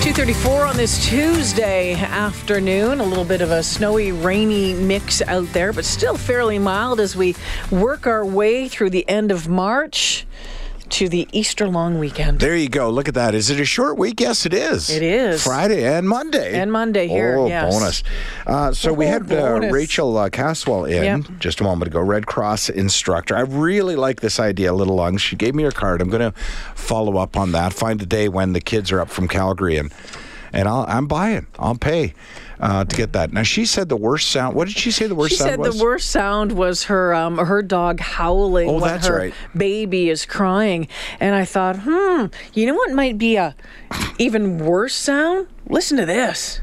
234 on this Tuesday afternoon. A little bit of a snowy, rainy mix out there, but still fairly mild as we work our way through the end of March to the Easter long weekend. There you go. Look at that. Is it a short week? Yes, it is. It is. Friday and Monday. And Monday here, Oh, yes. bonus. Uh, so we Oh, had uh. Rachel uh, Caswell in Yep. just a moment ago, Red Cross instructor. I really like this idea a little long. She gave me her card. I'm going to follow up on that. Find a day when the kids are up from Calgary and and I'll, I'm buying. I'll pay uh, to get that. Now she said the worst sound. What did she say the worst She sound She said was? the worst sound was her um, her dog howling Oh, when that's her right. baby is crying, and I thought, hmm, you know what might be a even worse sound? Listen to this.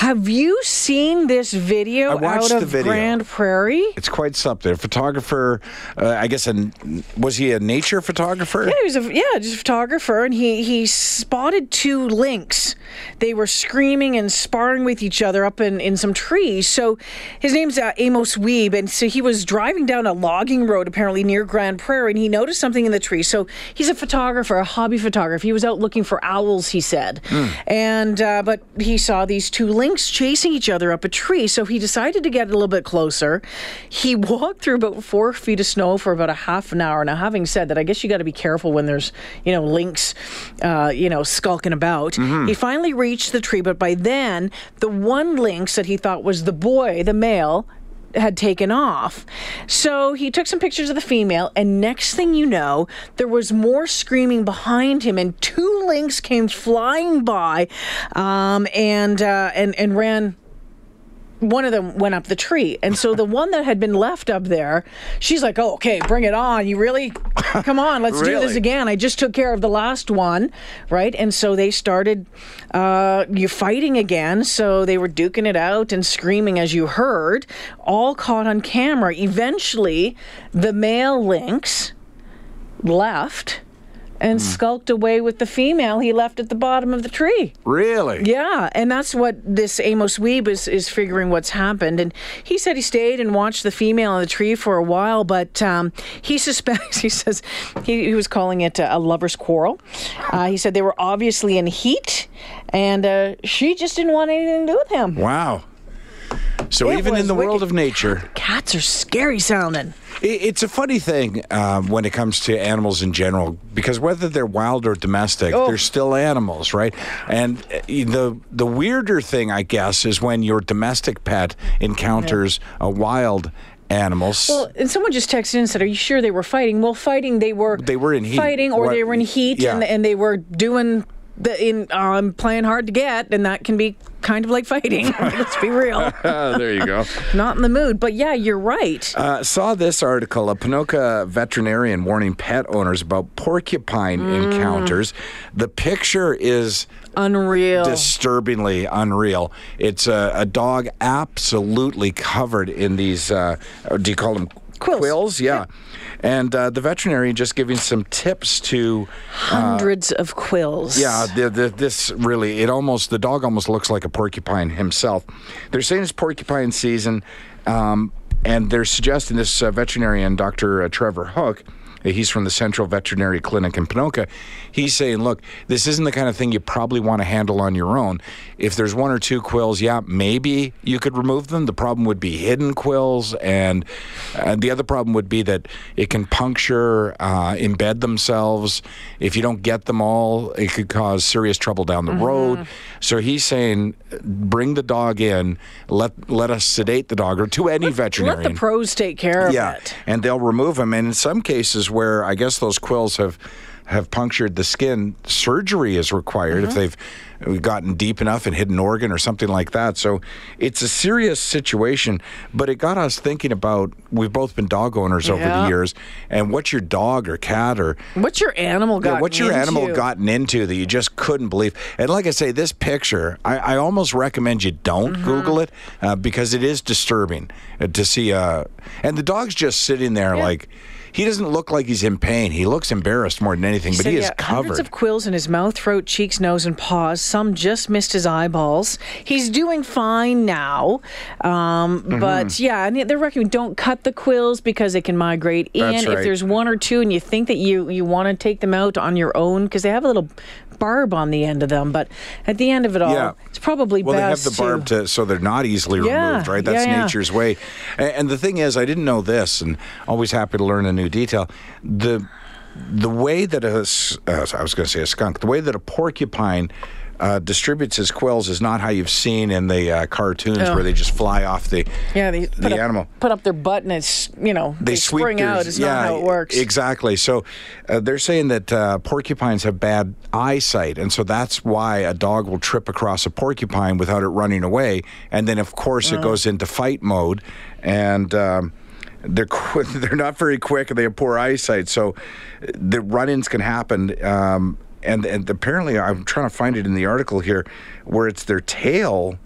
Have you seen this video I watched out the of video. Grande Prairie? It's quite something. A photographer, uh, I guess, an, was he a nature photographer? Yeah, he was a yeah, just a photographer, and he he spotted two lynx. They were screaming and sparring with each other up in, in some trees. So his name's uh, Amos Weeb, and so he was driving down a logging road apparently near Grande Prairie, and he noticed something in the tree. So he's a photographer, a hobby photographer. He was out looking for owls, he said, and uh, but he saw these two lynx chasing each other up a tree. So he decided to get a little bit closer. He walked through about four feet of snow for about a half an hour. Now, having said that, I guess you got to be careful when there's, you know, lynx, uh, you know, skulking about. He finally reached the tree, but by then, the one lynx that he thought was the boy, the male, had taken off. So he took some pictures of the female, and next thing you know, there was more screaming behind him, and two lynx came flying by, um, and uh, and and ran one of them went up the tree. And so the one that had been left up there, she's like, oh, okay, bring it on. You really, come on, let's do this again. I just took care of the last one, right? And so they started uh, you fighting again. So they were duking it out and screaming, as you heard, all caught on camera. Eventually, the male lynx left and skulked away with the female he left at the bottom of the tree. Really? Yeah, and that's what this Amos Weeb is, is figuring what's happened. And he said he stayed and watched the female on the tree for a while, but um, he suspects, he says, he, he was calling it a, a lover's quarrel. Uh, he said they were obviously in heat, and uh, she just didn't want anything to do with him. Wow. So It even in the world of nature, Cats are scary sounding. it's a funny thing um, when it comes to animals in general, because whether they're wild or domestic, Oh. they're still animals, right? And uh, the the weirder thing, I guess, is when your domestic pet encounters a wild animals. Well, and someone just texted in and said, "Are you sure they were fighting?" Well, fighting they were. They were in heat. Fighting, or What- they were in heat, yeah. and, and they were doing the in um, playing hard to get, and that can be kind of like fighting. Let's be real. There you go. Not in the mood, but yeah, you're right. Uh, saw this article, a Ponoka veterinarian warning pet owners about porcupine Mm. encounters. The picture is Unreal. disturbingly unreal. It's a, a dog absolutely covered in these, uh, do you call them Quills. Yeah. And uh, the veterinarian just giving some tips to Hundreds of quills. yeah, the, the, this really, it almost, the dog almost looks like a porcupine himself. They're saying it's porcupine season, um, and they're suggesting this uh, veterinarian, Dr. Uh, Trevor Hook, He's from the Central Veterinary Clinic in Ponoka. He's saying, look, this isn't the kind of thing you probably want to handle on your own. If there's one or two quills, yeah, maybe you could remove them. The problem would be hidden quills, and uh, the other problem would be that it can puncture, uh, embed themselves. If you don't get them all, it could cause serious trouble down the road. So he's saying, bring the dog in, let let us sedate the dog, or to any Let veterinarian the pros take care of yeah, it. and they'll remove him. And in some cases where I guess those quills have have punctured the skin, surgery is required Mm-hmm. if they've gotten deep enough and hit an organ or something like that. So it's a serious situation, but it got us thinking about we've both been dog owners over the years, and what's your dog or cat or What's your animal got? yeah, what's your animal gotten into that you just couldn't believe? And like I say, this picture, I, I almost recommend you don't Mm-hmm. Google it uh, because it is disturbing uh, to see. Uh, and the dog's just sitting there like he doesn't look like he's in pain. He looks embarrassed more than anything, but said he is yeah, Hundreds covered. of quills in his mouth, throat, cheeks, nose, and paws. Some just missed his eyeballs. He's doing fine now, um, Mm-hmm. but yeah, and they're recommending don't cut the quills because they can migrate in. That's If there's one or two, and you think that you you want to take them out on your own because they have a little barb on the end of them, but at the end of it all, Yeah. it's probably well, they have the barb to. to, so they're not easily Yeah, removed, right? That's yeah, nature's way. And, and the thing is, I didn't know this, and always happy to learn a new detail. The the way that a uh, I was going to say a skunk, the way that a porcupine uh, distributes his quills is not how you've seen in the uh, cartoons Oh. where they just fly off the Yeah, they the up, animal. put up their butt and it's you know They, sweep spring their- out. It's yeah, not how it works. Exactly. So uh, they're saying that uh, porcupines have bad eyesight, and so that's why a dog will trip across a porcupine without it running away, and then of course Oh. it goes into fight mode, and. Um, they're qu- they're not very quick and they have poor eyesight, so the run-ins can happen. Um, and and apparently, I'm trying to find it in the article here, where it's their tail.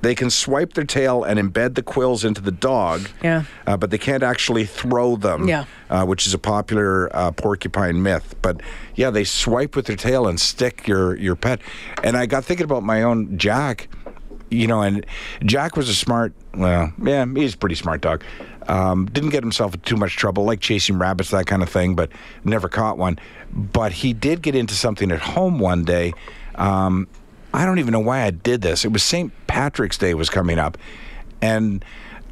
They can swipe their tail and embed the quills into the dog, Yeah. uh, but they can't actually throw them, Yeah. uh, which is a popular uh, porcupine myth. But yeah, they swipe with their tail and stick your your pet. And I got thinking about my own Jack, you know, and Jack was a smart, well, yeah, he's a pretty smart dog. Um, didn't get himself in too much trouble, like chasing rabbits, that kind of thing, but never caught one. But he did get into something at home one day. Um, I don't even know why I did this. It was St. Patrick's Day was coming up, and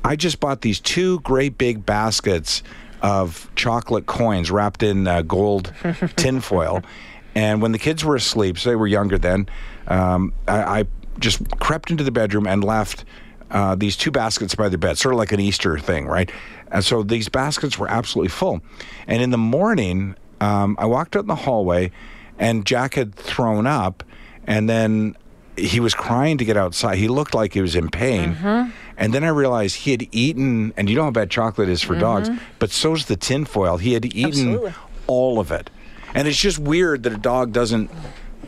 I just bought these two great big baskets of chocolate coins wrapped in uh, gold tinfoil. And when the kids were asleep, so they were younger then, um, I, I just crept into the bedroom and left uh, these two baskets by the bed, sort of like an Easter thing, right? And so these baskets were absolutely full. And in the morning, um, I walked out in the hallway, and Jack had thrown up, and then he was crying to get outside. He looked like he was in pain. Mm-hmm. And then I realized he had eaten, and you know how bad chocolate is for dogs, but so's the tinfoil. He had eaten Mm-hmm. Absolutely. all of it. And it's just weird that a dog doesn't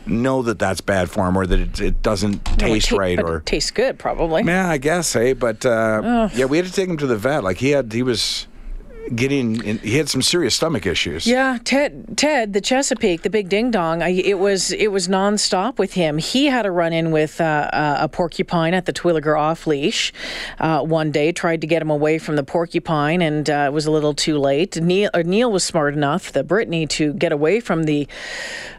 know that that's bad for him or that it, it doesn't taste Ta- right or. it tastes good probably. Yeah, I guess, eh? But uh, yeah, we had to take him to the vet. Like he had, he was getting, in, he had some serious stomach issues. Yeah, Ted, Ted, the Chesapeake, the big ding dong. It was it was nonstop with him. He had a run in with uh, uh, a porcupine at the Terwillegar off leash uh, one day. Tried to get him away from the porcupine, and uh, it was a little too late. Neil or Neil was smart enough, the Brittany, to get away from the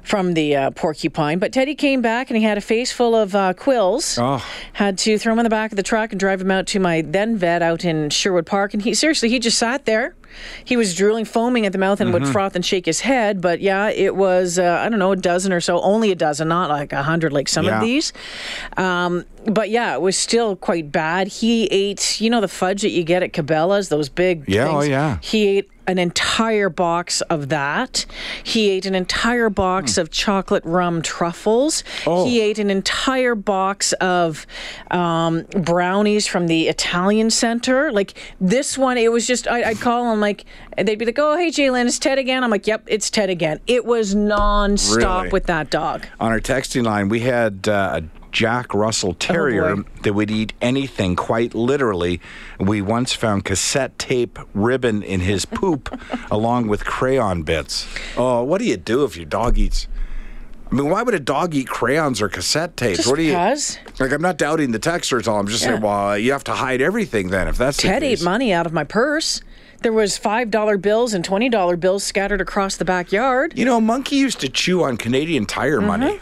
from the uh, porcupine. But Teddy came back and he had a face full of uh, quills. Oh. Had to throw him in the back of the truck and drive him out to my then vet out in Sherwood Park. And he seriously, he just sat there. He was drooling, foaming at the mouth, and would froth and shake his head. But yeah, it was uh, I don't know a dozen or so, only a dozen, not like a hundred like some Yeah. of these. Um, but yeah, it was still quite bad. He ate, you know, the fudge that you get at Cabela's, those big Yeah, oh, yeah. He ate an entire box of that. He ate an entire box of chocolate rum truffles. Oh. He ate an entire box of um, brownies from the Italian Center. Like this one, it was just, I, I'd call him like, they'd be like, oh, hey, J'lyn, it's Ted again. I'm like, yep, it's Ted again. It was nonstop Really? with that dog. On our texting line, we had uh, a Jack Russell Terrier boy. that would eat anything, quite literally. We once found cassette tape ribbon in his poop, along with crayon bits. Oh, what do you do if your dog eats? I mean, why would a dog eat crayons or cassette tapes? Just what do you because. like? I'm not doubting the texters. All I'm just saying. Well, you have to hide everything then. If that's the Ted case. ate money out of my purse. There was five dollar bills and twenty dollar bills scattered across the backyard. You know, Monkey used to chew on Canadian Tire Mm-hmm. money.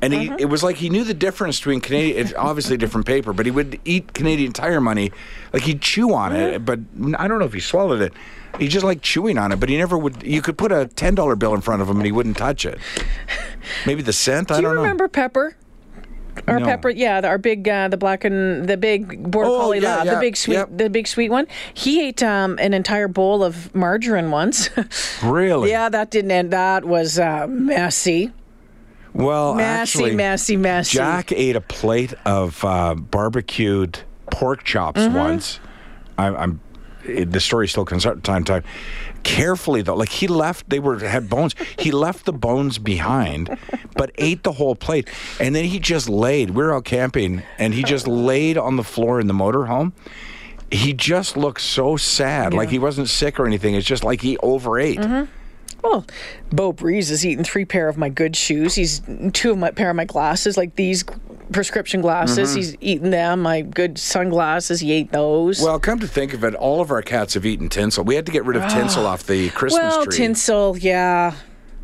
And he, it was like he knew the difference between Canadian, it's obviously different paper, but he would eat Canadian Tire money, like he'd chew on Mm-hmm. it, but I don't know if he swallowed it. He just liked chewing on it, but he never would. You could put a ten dollar bill in front of him and he wouldn't touch it. Maybe the cent. I Do you don't know. remember Pepper? Our No. Pepper, yeah, the- our big, uh, the black and the big border Oh, collie yeah, lab, yeah, the big sweet, yep. the big sweet one. He ate um, an entire bowl of margarine once. Really? yeah, that didn't end. That was uh, messy. Well, Messy, actually, messy, messy. Jack ate a plate of uh, barbecued pork chops Mm-hmm. once. I, I'm. It, the story still comes out time to time. Carefully though, like he left, they were had bones. He left the bones behind, but ate the whole plate, and then he just laid. We were out camping, and he just laid on the floor in the motorhome. He just looked so sad, like he wasn't sick or anything. It's just like he overate. Well, Bo Breeze has eaten three pair of my good shoes. He's two of my pair of my glasses, like these prescription glasses. He's eaten them. My good sunglasses. He ate those. Well, come to think of it, all of our cats have eaten tinsel. We had to get rid of tinsel off the Christmas Ah. well, tree. tinsel. Yeah.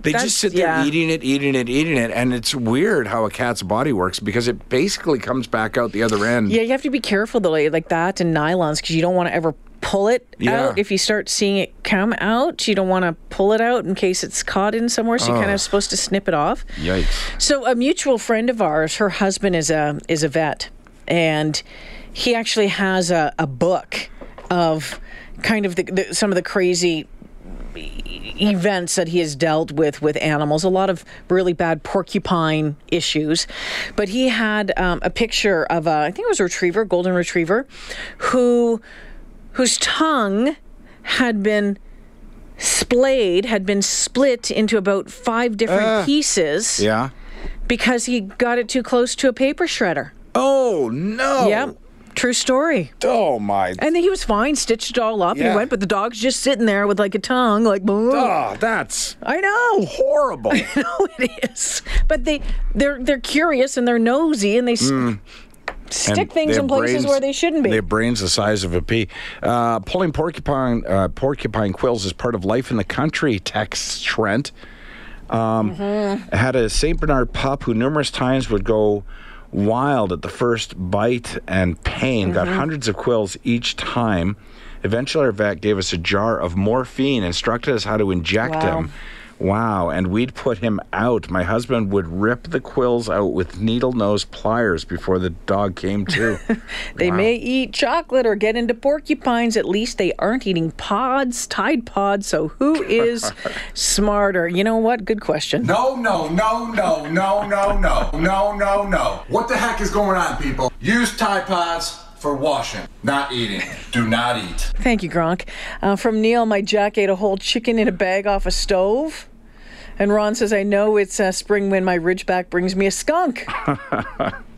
They That's- just sit there yeah. eating it, eating it, eating it, and it's weird how a cat's body works because it basically comes back out the other end. Yeah, you have to be careful though, like that and nylons, because you don't want to ever pull it Yeah. out. If you start seeing it come out, you don't want to pull it out in case it's caught in somewhere. So you're kind of supposed to snip it off. Yikes! So a mutual friend of ours, her husband is a is a vet, and he actually has a, a book of kind of the, the, some of the crazy events that he has dealt with with animals a lot of really bad porcupine issues but he had um, a picture of a i think it was a retriever golden retriever who whose tongue had been splayed had been split into about five different ah. pieces Yeah. because he got it too close to a paper shredder. Oh no! Yep. True story. Oh my! And then he was fine, stitched it all up, and he went, but the dog's just sitting there with like a tongue, like. Oh, that's I know. horrible. No, it is. But they they're they're curious and they're nosy and they s- mm. Stick things in places brains- where they shouldn't be. Their brains the size of a pea. Uh, pulling porcupine uh, porcupine quills is part of life in the country. Texts Trent. Um, Mm-hmm. Had a Saint Bernard pup who numerous times would go wild at the first bite and pain. Got Mm-hmm. hundreds of quills each time. Eventually, our vet gave us a jar of morphine, instructed us how to inject Wow. him. Wow, and we'd put him out. My husband would rip the quills out with needle nose pliers before the dog came to. They may eat chocolate or get into porcupines. At least they aren't eating pods, Tide Pods. So who is smarter? You know what? Good question. No, no, no, no, no, no, no, no, no, no. What the heck is going on, people? Use Tide Pods for washing, not eating. Do not eat. Thank you, Gronk. Uh, from Neil, my Jack ate a whole chicken in a bag off a stove. And Ron says, I know it's uh, spring when my ridgeback brings me a skunk.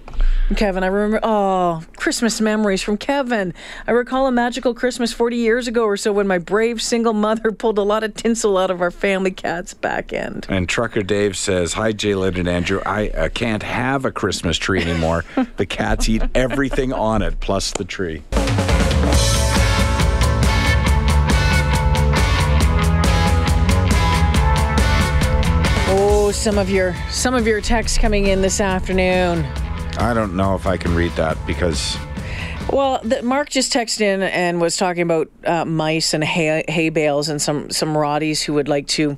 Kevin, I remember, oh, Christmas memories from Kevin. I recall a magical Christmas 40 years ago or so when my brave single mother pulled a lot of tinsel out of our family cat's back end. And Trucker Dave says, Hi, J'lyn and Andrew. I uh, can't have a Christmas tree anymore. the cats eat everything on it, plus the tree. Oh, some of your some of your texts coming in this afternoon. I don't know if I can read that because Well, the, Mark just texted in and was talking about uh, mice and hay, hay bales and some some rotties who would like to.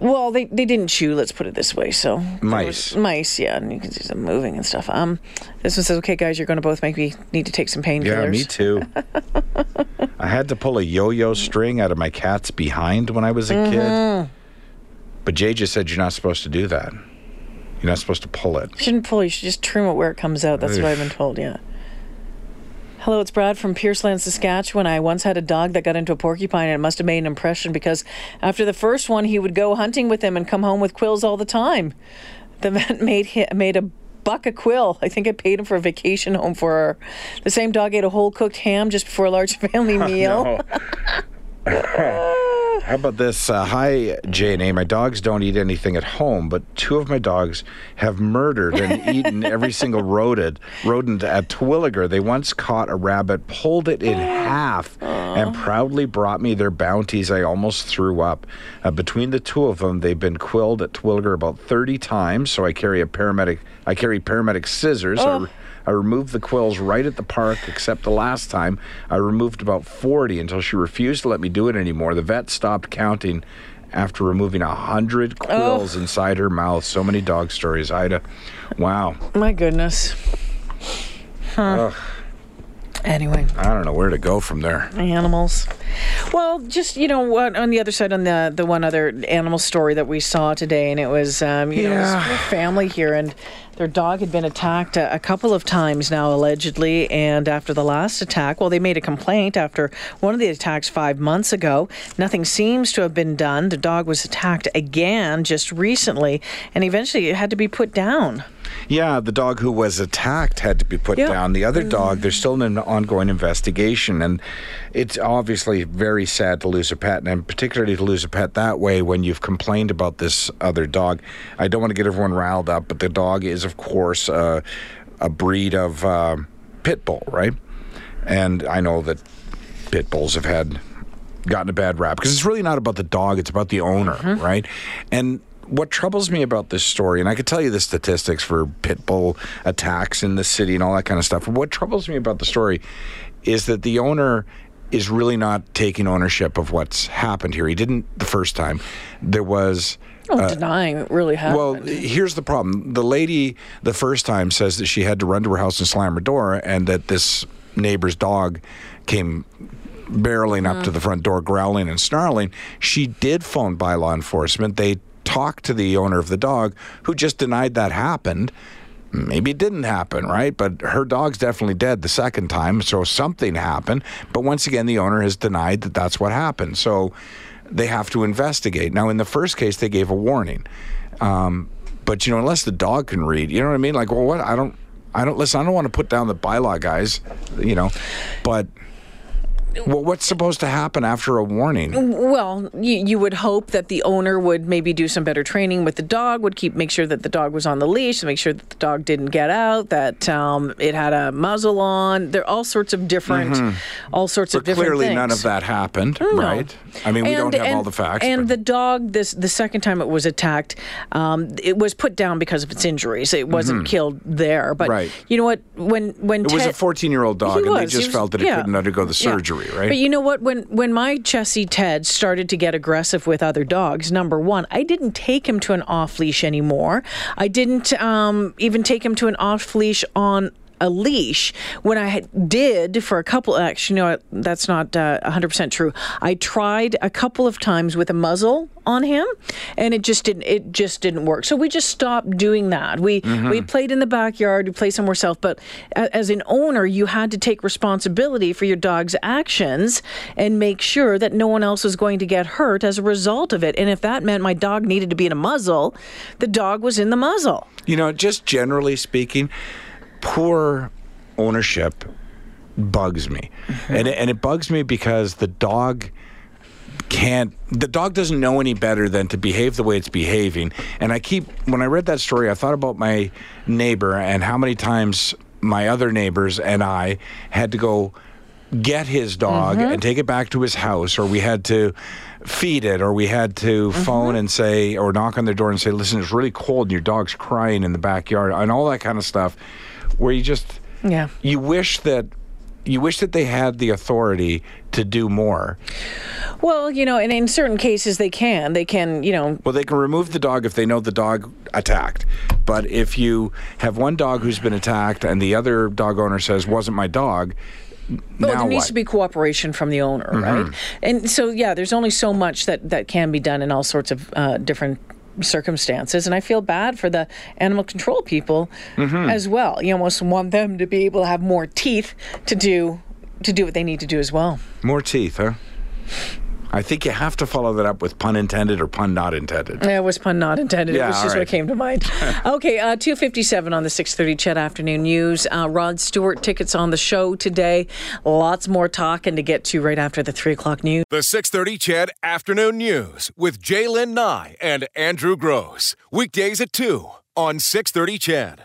Well, they, they didn't chew. Let's put it this way. So Mice. was- mice, yeah, and you can see them moving and stuff. Um, this one says, "Okay, guys, you're going to both make me need to take some painkillers." Yeah, me too. I had to pull a yo-yo string out of my cat's behind when I was a kid. But Jay just said you're not supposed to do that. You're not supposed to pull it. You shouldn't pull. You should just trim it where it comes out. That's what I've been told. Yeah. Hello, it's Brad from Pierceland, Saskatchewan. I once had a dog that got into a porcupine, and it must have made an impression because after the first one, he would go hunting with him and come home with quills all the time. The vet made made a buck a quill. I think I paid him for a vacation home for her. The same dog ate a whole cooked ham just before a large family oh, meal. How about this? Uh, hi, J and A. My dogs don't eat anything at home, but two of my dogs have murdered and eaten every single rodent, rodent at Terwillegar. They once caught a rabbit, pulled it in half, and proudly brought me their bounties. I almost threw up. Uh, between the two of them, they've been quilled at Terwillegar about 30 times. So I carry a paramedic. I carry paramedic scissors. I re- I removed the quills right at the park, except the last time I removed about 40 until she refused to let me do it anymore. The vet stopped counting after removing a hundred quills inside her mouth. So many dog stories, Ida. Wow. My goodness. Huh. Anyway. I don't know where to go from there. Animals. Well, just you know, what on the other side, on the the one other animal story that we saw today, and it was um, you Yeah. know, family here, and their dog had been attacked a, a couple of times now, allegedly. And after the last attack, well, they made a complaint after one of the attacks five months ago. Nothing seems to have been done. The dog was attacked again just recently, and eventually it had to be put down. Yeah, the dog who was attacked had to be put Yeah. down. The other dog, there's still an ongoing investigation, and it's obviously very sad to lose a pet, and particularly to lose a pet that way when you've complained about this other dog. I don't want to get everyone riled up, but the dog is, of course, uh, a breed of um pit bull, right? And I know that pit bulls have had gotten a bad rap because it's really not about the dog; it's about the owner, right? And what troubles me about this story, and I could tell you the statistics for pit bull attacks in the city and all that kind of stuff. What troubles me about the story is that the owner is really not taking ownership of what's happened here. He didn't the first time. There was. Oh, uh, denying it really happened. Well, here's the problem. The lady, the first time, says that she had to run to her house and slam her door, and that this neighbor's dog came barreling up to mm. the front door, growling and snarling. She did phone by law enforcement. They talked to the owner of the dog, who just denied that happened. Maybe it didn't happen, right? But her dog's definitely dead the second time, so something happened. But once again, the owner has denied that that's what happened. So they have to investigate. Now, in the first case, they gave a warning. Um, but you know, unless the dog can read, you know what I mean? Like, well, what? I don't, I don't listen. I don't want to put down the bylaw guys, you know, but. Well, what's supposed to happen after a warning? Well, you, you would hope that the owner would maybe do some better training with the dog, would keep make sure that the dog was on the leash, make sure that the dog didn't get out, that um, it had a muzzle on. There are all sorts of different, all sorts of different clearly, things. none of that happened, right? I mean, we don't have all the facts. And but- the dog, this the second time it was attacked, um, it was put down because of its injuries. It wasn't killed there. But Mm-hmm. Right. you know what? When when it was a 14 year old dog, and they was. He just was- felt that it couldn't undergo the Yeah. Right? But you know what? When when my Chessie Ted started to get aggressive with other dogs, number one, I didn't take him to an off leash anymore. I didn't um, even take him to an off leash on a leash. When I did for a couple actually you know that's not uh, 100% true. I tried a couple of times with a muzzle on him and it just didn't it just didn't work. So we just stopped doing that. We we played in the backyard we played somewhere else but as an owner you had to take responsibility for your dog's actions and make sure that no one else was going to get hurt as a result of it. And if that meant my dog needed to be in a muzzle the dog was in the muzzle. You know, just generally speaking, poor ownership bugs me. Mm-hmm. And, it, and it bugs me because the dog can't the dog doesn't know any better than to behave the way it's behaving. And i keep when i read that story i thought about my neighbor and how many times my other neighbors and i had to go get his dog mm-hmm. and take it back to his house or we had to feed it or we had to mm-hmm. phone and say or knock on their door and say listen it's really cold and your dog's crying in the backyard and all that kind of stuff where you just yeah you wish that you wish that they had the authority to do more Well, you know, and in certain cases they can. They can, you know, Well, they can remove the dog if they know the dog attacked. But if you have one dog who's been attacked and the other dog owner says wasn't my dog, well, there needs what? Mm-hmm. to be cooperation from the owner, right? And so, yeah, there's only so much that that can be done in all sorts of uh, different circumstances and i feel bad for the animal control people Mm-hmm. as well you almost want them to be able to have more teeth to do to do what they need to do as well More teeth, huh? I think you have to follow that up with pun intended or pun not intended. Yeah, it was pun not intended. Yeah, it was just right. what came to mind. okay, uh, 257 on the 630 CHED Afternoon News. Uh, Rod Stewart tickets on the show today. Lots more talking to get to right after the 3 o'clock news. The 630 CHED Afternoon News with J'lyn Nye and Andrew Grose. Weekdays at 2 on 630 CHED.